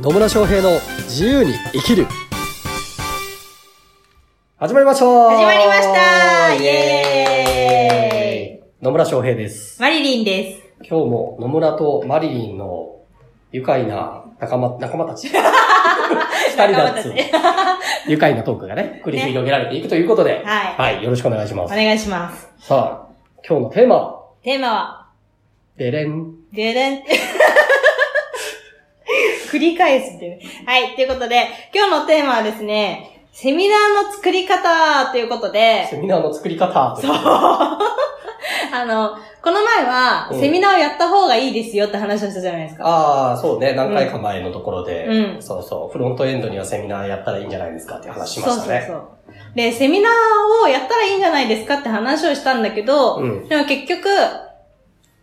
野村翔平の自由に生きる始まりました始まりましたイエーイ野村翔平です。マリリンです。今日も野村とマリリンの愉快な仲間、仲間たち。二人だっつ愉快なトークがね、繰り広げられていくということで、はいはい、よろしくお願いします。お願いします。さあ、今日のテーマは、テーマは、でれん。ででん。繰り返すっていう。はい、ということで、今日のテーマはですね、セミナーの作り方ということで、セミナーの作り方そう。あの、この前は、うんセミナーをやった方がいいですよって話をしたじゃないですか。ああ、そうね。何回か前のところで、うんそうそう、フロントエンドにはセミナーやったらいいんじゃないですかって話しましたね。そうそうそう。で、セミナーをやったらいいんじゃないですかって話をしたんだけど、うんでも結局、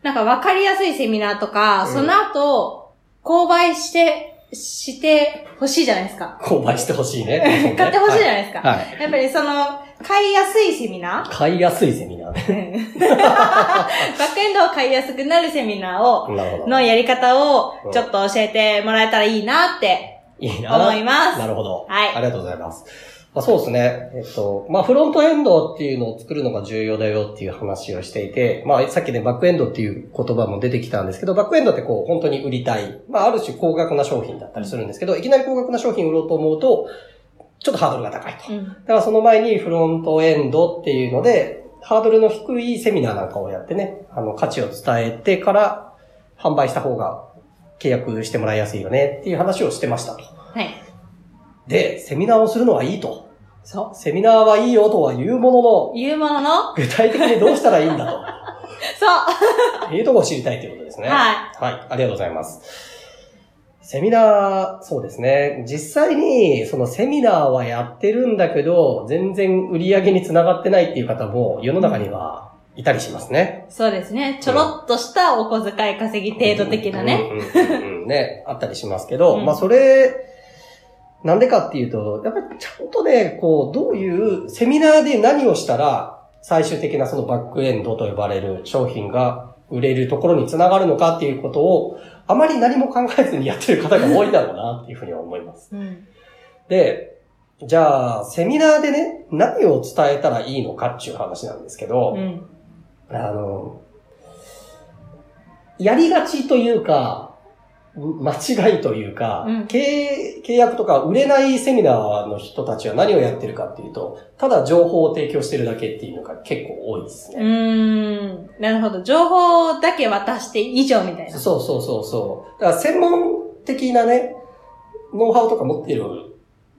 なんか分かりやすいセミナーとか、うんその後、購買して、して欲しいじゃないですか。購買してほしいね。買ってほしいじゃないですか。はい。はいやっぱりその、買いやすいセミナ買いやすいセミナー バックエンドを買いやすくなるセミナーを。のやり方をうんちょっと教えてもらえたらいいなっていいな。思います。なるほど。はいありがとうございます。まあ、そうですね。えっと、まあ、フロントエンドっていうのを作るのが重要だよっていう話をしていて、まあ、さっきね、バックエンドっていう言葉も出てきたんですけど、バックエンドってこう、本当に売りたい。まあ、ある種高額な商品だったりするんですけど、いきなり高額な商品売ろうと思うと、ちょっとハードルが高いと。うん。だからその前にフロントエンドっていうので、ハードルの低いセミナーなんかをやってね、あの、価値を伝えてから販売した方が契約してもらいやすいよねっていう話をしてましたと。はい。で、セミナーをするのはいいと。そう。セミナーはいいよとは言うものの、言うものの、具体的にどうしたらいいんだ そう。と。っていうところを知りたいということですね。ははい。ありがとうございます。セミナー、そうですね。実際に、そのセミナーはやってるんだけど、全然売り上げにつながってないっていう方も世の中にはいたりしますね。そうですね。ちょろっとしたお小遣い稼ぎ程度的なね。うんうんうんうんね、あったりしますけど、うんまあそれ、なんでかっていうと、やっぱりちゃんとね、こう、どういう、セミナーで何をしたら、最終的なそのバックエンドと呼ばれる商品が売れるところにつながるのかっていうことを、あまり何も考えずにやってる方が多いだろうなっていうふうには思います。うん。で、じゃあ、セミナーでね、何を伝えたらいいのかっていう話なんですけど、うん。あの、やりがちというか、間違いというか、うん約とか売れないセミナーの人たちは何をやってるかっていうと、ただ情報を提供してるだけっていうのが結構多いですうね。ーん。なるほど。情報だけ渡して以上みたいな。そうそうそうそう。だから専門的なね、ノウハウとか持ってる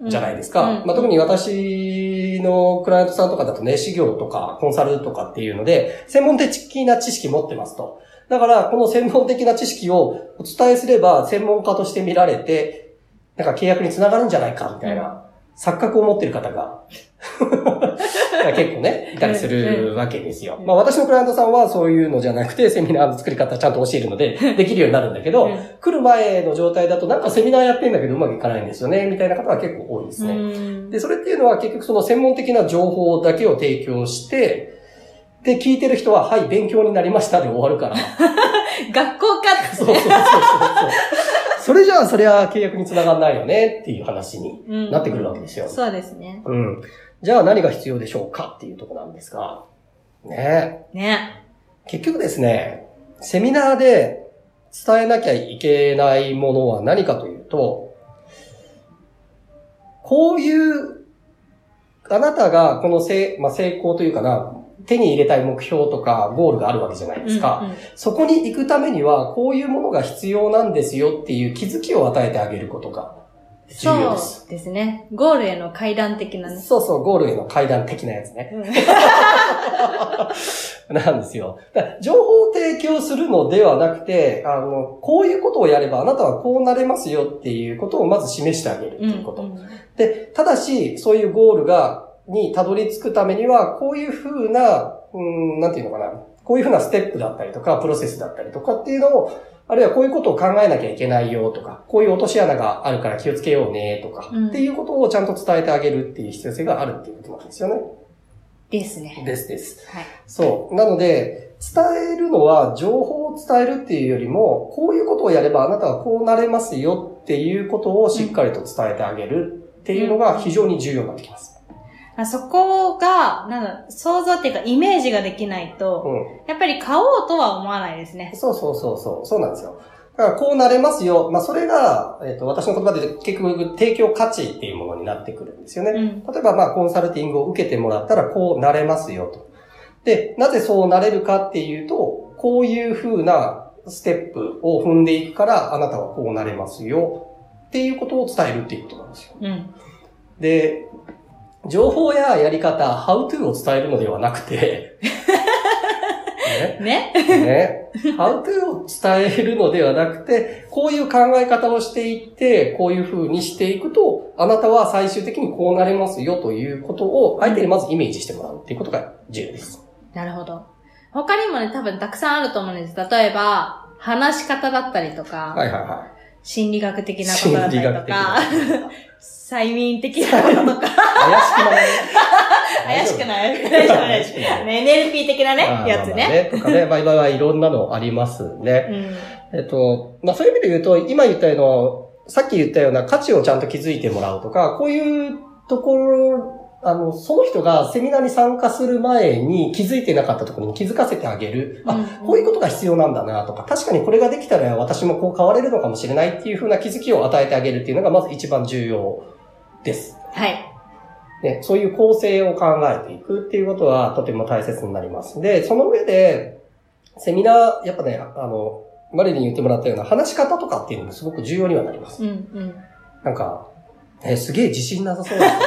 じゃないですか。うんまあ、特に私のクライアントさんとかだとね、資業とかコンサルとかっていうので、専門的な知識持ってますと。だから、この専門的な知識をお伝えすれば、専門家として見られて、なんか契約につながるんじゃないか、みたいな、錯覚を持ってる方が、結構ね、いたりするわけですよ。うんまあ私のクライアントさんはそういうのじゃなくて、セミナーの作り方ちゃんと教えるので、できるようになるんだけど、うん来る前の状態だとなんかセミナーやってんだけどうまくいかないんですよね、みたいな方は結構多いですね。うんで、それっていうのは結局その専門的な情報だけを提供して、で、聞いてる人は、はい、勉強になりましたで終わるから。学校かってそうそうそうそう。それじゃあ、そりゃ契約につながんないよねっていう話にうんなってくるわけですよ。そうですね。うん。じゃあ何が必要でしょうかっていうところなんですが、ねね。結局ですね、セミナーで伝えなきゃいけないものは何かというと、こういう、あなたがこの成,、まあ、成功というかな、手に入れたい目標とかゴールがあるわけじゃないですか。うんうんそこに行くためには、こういうものが必要なんですよっていう気づきを与えてあげることが重要です。そうですね。ゴールへの階段的なね。そうそう、ゴールへの階段的なやつね。うん なんですよ。情報を提供するのではなくて、あの、こういうことをやればあなたはこうなれますよっていうことをまず示してあげるっていうこと。うんで、ただし、そういうゴールが、にたどり着くためには、こういうふうな、うん、なんていうのかな。こういうふうなステップだったりとか、プロセスだったりとかっていうのを、あるいはこういうことを考えなきゃいけないよとか、こういう落とし穴があるから気をつけようねとか、うんっていうことをちゃんと伝えてあげるっていう必要性があるっていうことなんですよね。ですね。ですです。はい。そう。なので、伝えるのは情報を伝えるっていうよりも、こういうことをやればあなたはこうなれますよっていうことをしっかりと伝えてあげるっていうのが非常に重要になってきます。あそこが、なんだ、想像っていうかイメージができないと、うん。やっぱり買おうとは思わないですね。そうそうそうそう、そうなんですよ。だからこうなれますよ。まあそれが、えっ、と、私の言葉で結局提供価値っていうものになってくるんですよね。うん。例えばまあコンサルティングを受けてもらったらこうなれますよと。で、なぜそうなれるかっていうと、こういう風なステップを踏んでいくからあなたはこうなれますよっていうことを伝えるっていうことなんですよ。うん。で、情報ややり方、how to を伝えるのではなくて、ね、ねね。how to を伝えるのではなくて、こういう考え方をしていって、こういう風にしていくと、あなたは最終的にこうなれますよということを、相手にまずイメージしてもらうっていうことが重要です。なるほど。他にもね、多分たくさんあると思うんです。例えば、話し方だったりとか、はいはいは心理学的なことだったりとか催眠的なこととか、い。怪しくなね。怪しくない？怪しくない怪しくないね NLP 的なねやつまあまあね。とかね、まあ今はいろんなのありますね。うん。えっと、まあそういう意味で言うと、今言ったような、さっき言ったような価値をちゃんと気づいてもらうとか、こういうところ、あの、その人がセミナーに参加する前に気づいてなかったところに気づかせてあげる。あ、うんこういうことが必要なんだなとか、確かにこれができたら私もこう変われるのかもしれないっていうふうな気づきを与えてあげるっていうのがまず一番重要です。はい。ね、そういう構成を考えていくっていうことはとても大切になります。で、その上で、セミナー、やっぱね、あの、マリリンに言ってもらったような話し方とかっていうのもすごく重要にはなります。うん、うん。なんか、え、すげえ自信なさそうですね。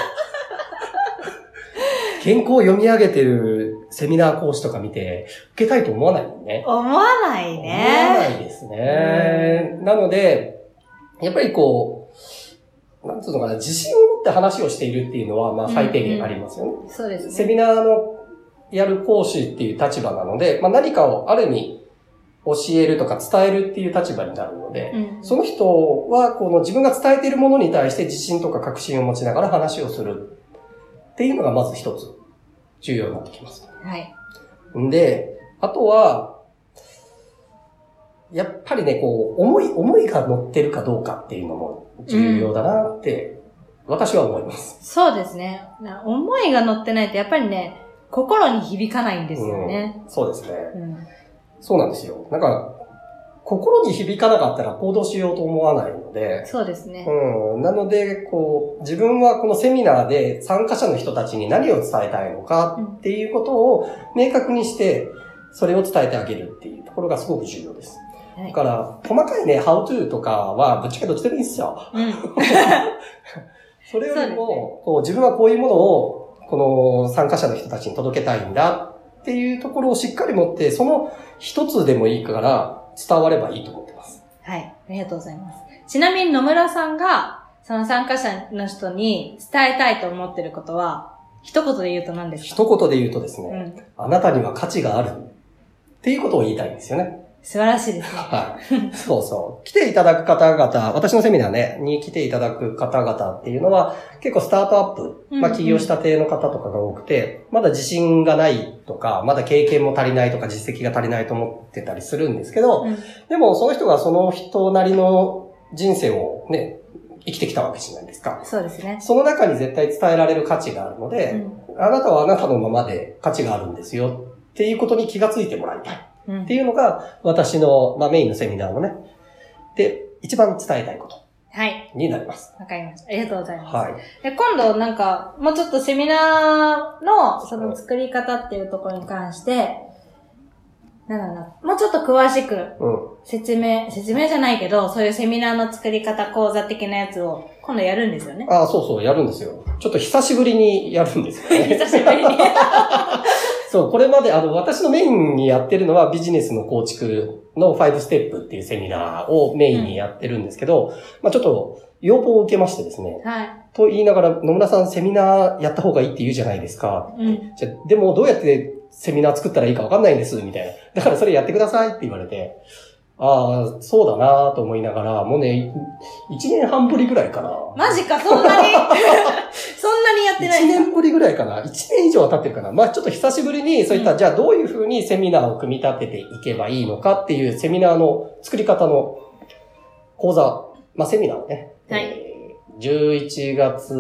原稿を読み上げてるセミナー講師とか見て、受けたいと思わないもんね。思わない思わなね。いですね。なので、やっぱりこう、なんつうのかな、自信を持って話をしているっていうのは、まあ最低限ありますよね。そうですセね。ミナーのやる講師っていう立場なので、まあ何かをある意味教えるとか伝えるっていう立場になるので、うん。その人はこの自分が伝えているものに対して自信とか確信を持ちながら話をするっていうのがまず一つ重要になってきます。はい。んで、あとは、やっぱりね、こう、思い、思いが乗ってるかどうかっていうのも重要だなって、私は思います。そうですね。な思いが乗ってないと、やっぱりね、心に響かないんですよね。うんそうですね。うん。そうなんですよ。なんか、心に響かなかったら行動しようと思わないので、そうですね。うん。なので、こう、自分はこのセミナーで参加者の人たちに何を伝えたいのかっていうことを明確にして、それを伝えてあげるっていうところがすごく重要です。はいだから、細かいね、how to とかは、ぶっちゃけどっちでもいいんですよ。うん。それよりも、こう自分はこういうものを、この参加者の人たちに届けたいんだっていうところをしっかり持って、その一つでもいいから伝わればいいと思ってます。はい。ありがとうございます。ちなみに野村さんが、その参加者の人に伝えたいと思ってることは、一言で言うと何ですか？一言で言うとですね、うん。あなたには価値があるっていうことを言いたいんですよね。素晴らしいですね。はい。そうそう。来ていただく方々、私のセミナーね、に来ていただく方々っていうのは、結構スタートアップ、うんまあ起業したての方とかが多くて、まだ自信がないとか、まだ経験も足りないとか、実績が足りないと思ってたりするんですけど、うんでもその人がその人なりの人生をね、生きてきたわけじゃないですか。そうですね。その中に絶対伝えられる価値があるので、うん。あなたはあなたのままで価値があるんですよっていうことに気がついてもらいたい。うんっていうのが、私の、まあ、メインのセミナーのね、で、一番伝えたいことはい。になります。わかりました。ありがとうございます。はい。で今度なんか、もうちょっとセミナーのその作り方っていうところに関して、なんだろうな、もうちょっと詳しくうん。説明、説明じゃないけど、そういうセミナーの作り方講座的なやつを今度やるんですよね。ああ、そうそう、やるんですよ。ちょっと久しぶりにやるんですよね。久しぶりに。そう、これまで、あの、私のメインにやってるのはビジネスの構築の5ステップっていうセミナーをメインにやってるんですけど、まあちょっと要望を受けましてですね、はい。と言いながら、野村さんセミナーやった方がいいって言うじゃないですか。うん。じゃあでもどうやってセミナー作ったらいいかわかんないんです、みたいな。だからそれやってくださいって言われて、ああ、そうだなと思いながら、もうね、1年半ぶりぐらいかな。マジか、そんなに？そんなにやってない1年ぶりぐらいかな ?1 年以上は経ってるかなまあちょっと久しぶりにそういった、うんじゃあどういうふうにセミナーを組み立てていけばいいのかっていうセミナーの作り方の講座、まあセミナーをね、はいえー11月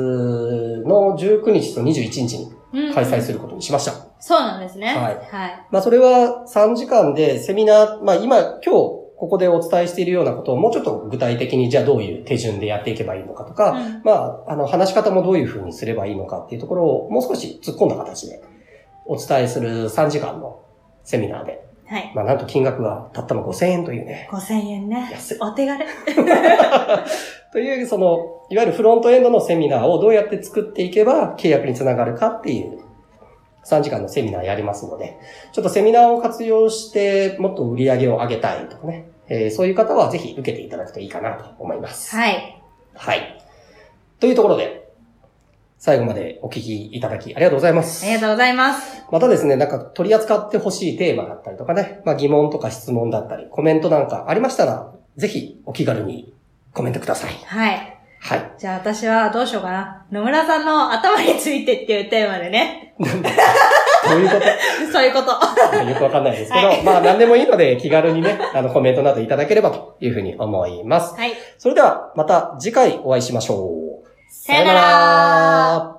の19日と21日にうん開催することにしました。そうなんですね。はいはい。まあそれは3時間でセミナー、まあ今、今日ここでお伝えしているようなことをもうちょっと具体的にじゃあどういう手順でやっていけばいいのかとか、うんまあ、あの、話し方もどういうふうにすればいいのかっていうところをもう少し突っ込んだ形でお伝えする3時間のセミナーで、はい。まあなんと金額はたったの5000円というね、5000円ね。安い。お手軽。という、その、いわゆるフロントエンドのセミナーをどうやって作っていけば契約につながるかっていう3時間のセミナーやりますので、ちょっとセミナーを活用してもっと売り上げを上げたいとかね、えーそういう方はぜひ受けていただくといいかなと思います。はい。はい。というところで、最後までお聞きいただきありがとうございます。ありがとうございます。またですね、なんか取り扱ってほしいテーマだったりとかね、まあ疑問とか質問だったり、コメントなんかありましたら、ぜひお気軽にコメントください。はい。はい。じゃあ私はどうしようかな。野村さんの頭についてっていうテーマでね。どういうこと？そういうこと。よくわかんないですけど、はいまあ何でもいいので気軽にね、あのコメントなどいただければというふうに思います。はい。それではまた次回お会いしましょう。さよなら